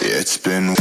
It's been.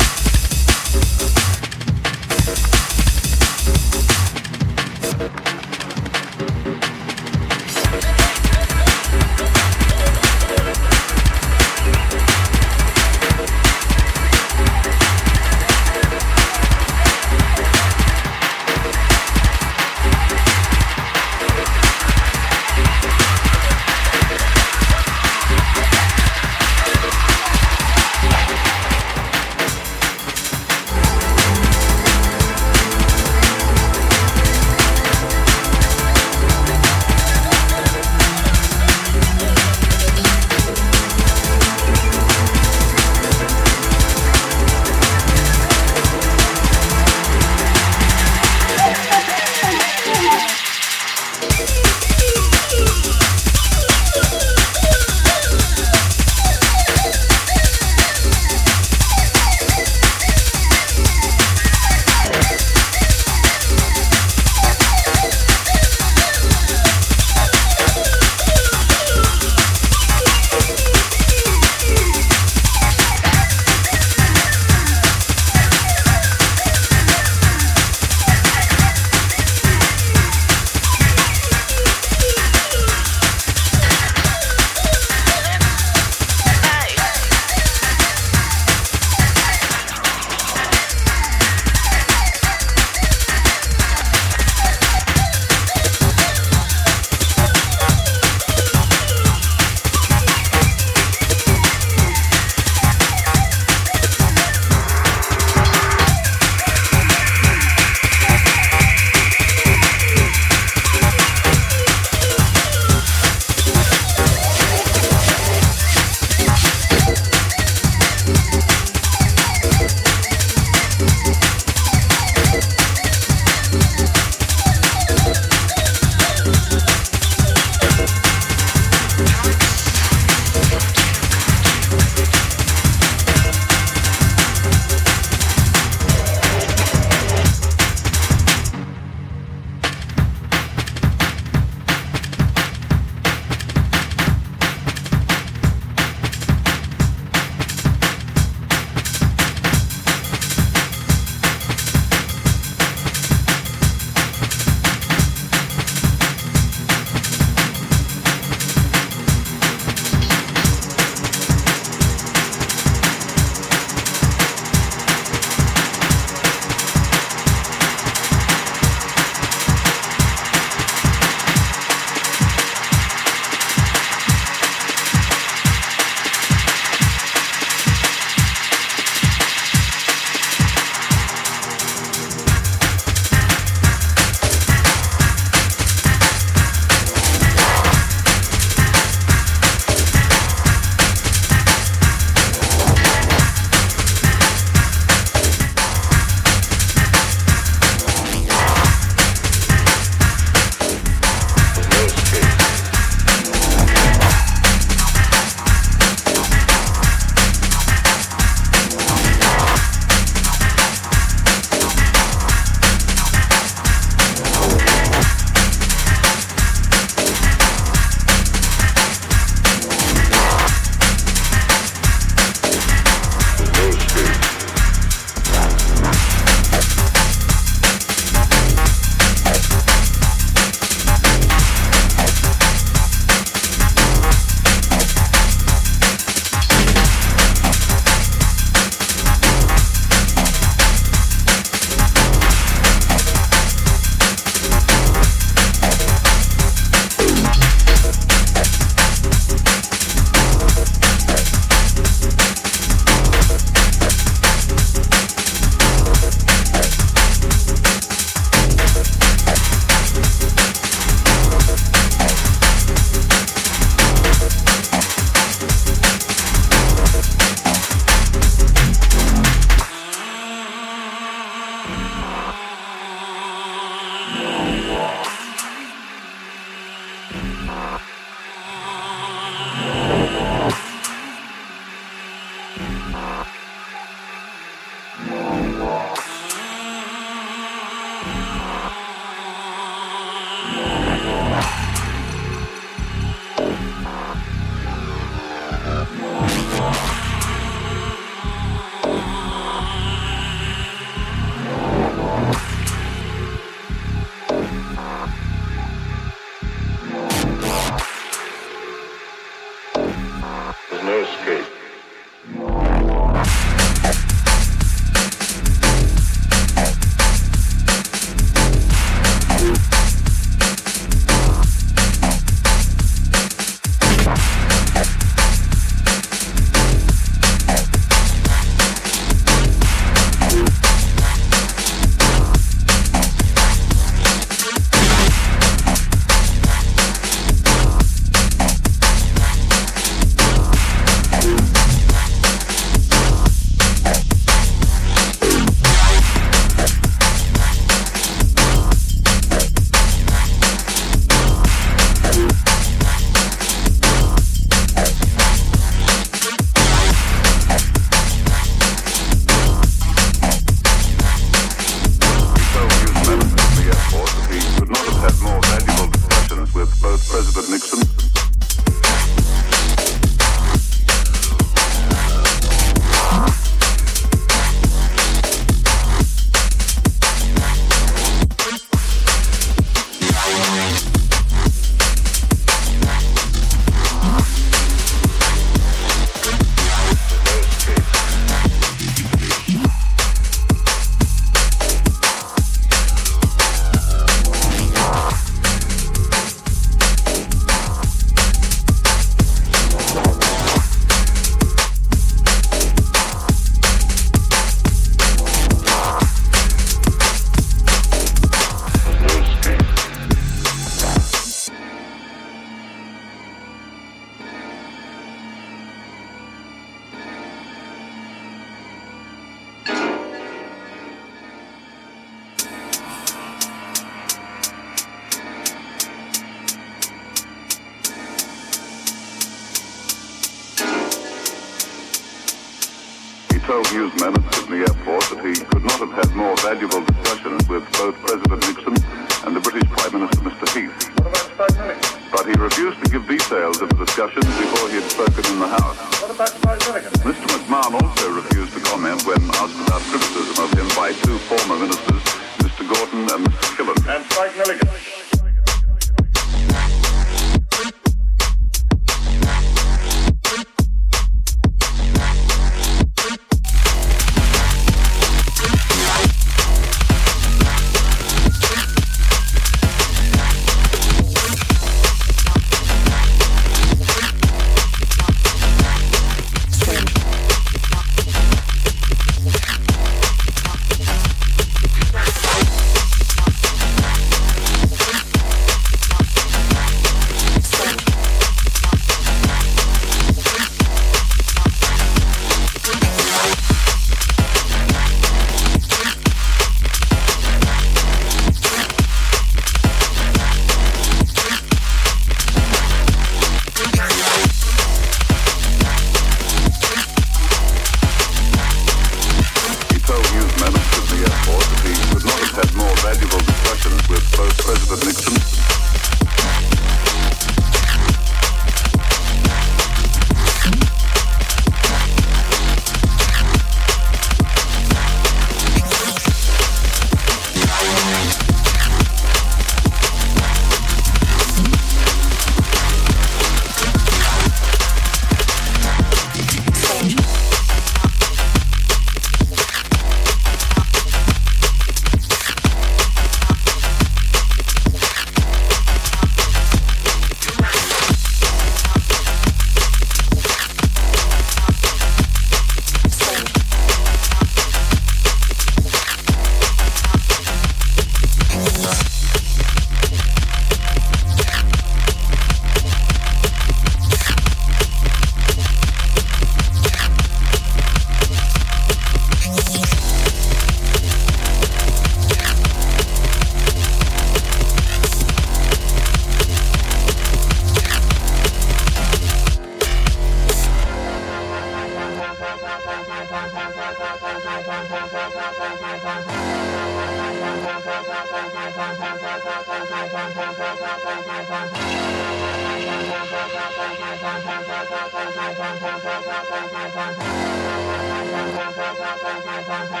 Yes.